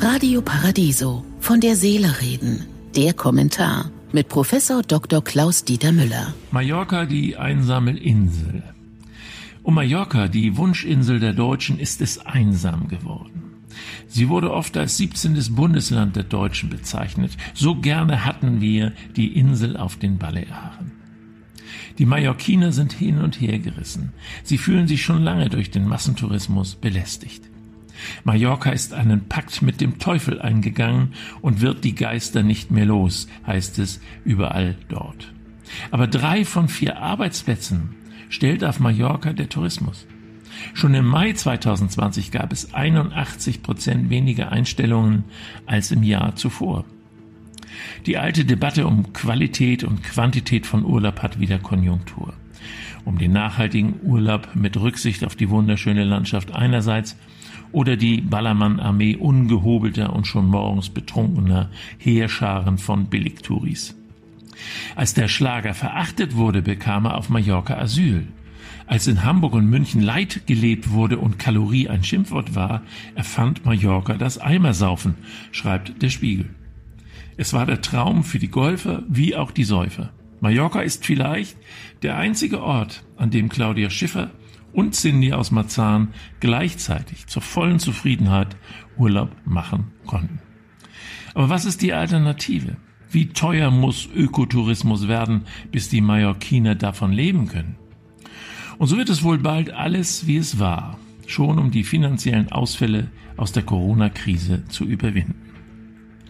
Radio Paradiso. Von der Seele reden. Der Kommentar mit Professor Dr. Klaus Dieter Müller. Mallorca, die einsame Insel. Um Mallorca, die Wunschinsel der Deutschen, ist es einsam geworden. Sie wurde oft als 17. Bundesland der Deutschen bezeichnet. So gerne hatten wir die Insel auf den Balearen. Die Mallorquiner sind hin und her gerissen. Sie fühlen sich schon lange durch den Massentourismus belästigt. Mallorca ist einen Pakt mit dem Teufel eingegangen und wird die Geister nicht mehr los, heißt es überall dort. Aber drei von vier Arbeitsplätzen stellt auf Mallorca der Tourismus. Schon im Mai 2020 gab es 81 Prozent weniger Einstellungen als im Jahr zuvor. Die alte Debatte um Qualität und Quantität von Urlaub hat wieder Konjunktur. Um den nachhaltigen Urlaub mit Rücksicht auf die wunderschöne Landschaft einerseits oder die Ballermann-Armee ungehobelter und schon morgens betrunkener Heerscharen von Billigtouris. Als der Schlager verachtet wurde, bekam er auf Mallorca Asyl. Als in Hamburg und München Leid gelebt wurde und Kalorie ein Schimpfwort war, erfand Mallorca das Eimersaufen, schreibt der Spiegel. Es war der Traum für die Golfer wie auch die Säufer. Mallorca ist vielleicht der einzige Ort, an dem Claudia Schiffer und Cindy aus Marzahn gleichzeitig zur vollen Zufriedenheit Urlaub machen konnten. Aber was ist die Alternative? Wie teuer muss Ökotourismus werden, bis die Mallorquiner davon leben können? Und so wird es wohl bald alles, wie es war, schon um die finanziellen Ausfälle aus der Corona-Krise zu überwinden.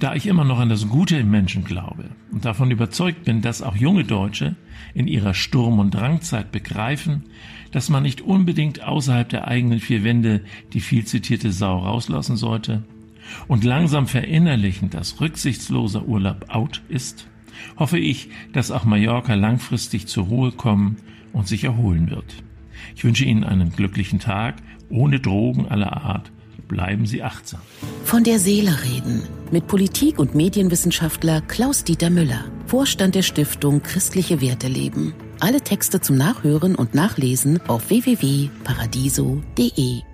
Da ich immer noch an das Gute im Menschen glaube und davon überzeugt bin, dass auch junge Deutsche in ihrer Sturm- und Drangzeit begreifen, dass man nicht unbedingt außerhalb der eigenen vier Wände die viel zitierte Sau rauslassen sollte und langsam verinnerlichen, dass rücksichtsloser Urlaub out ist, hoffe ich, dass auch Mallorca langfristig zur Ruhe kommen und sich erholen wird. Ich wünsche Ihnen einen glücklichen Tag ohne Drogen aller Art Bleiben Sie achtsam. Von der Seele reden mit Politik- und Medienwissenschaftler Klaus-Dieter Müller, Vorstand der Stiftung Christliche Werte leben. Alle Texte zum Nachhören und Nachlesen auf www.paradiso.de.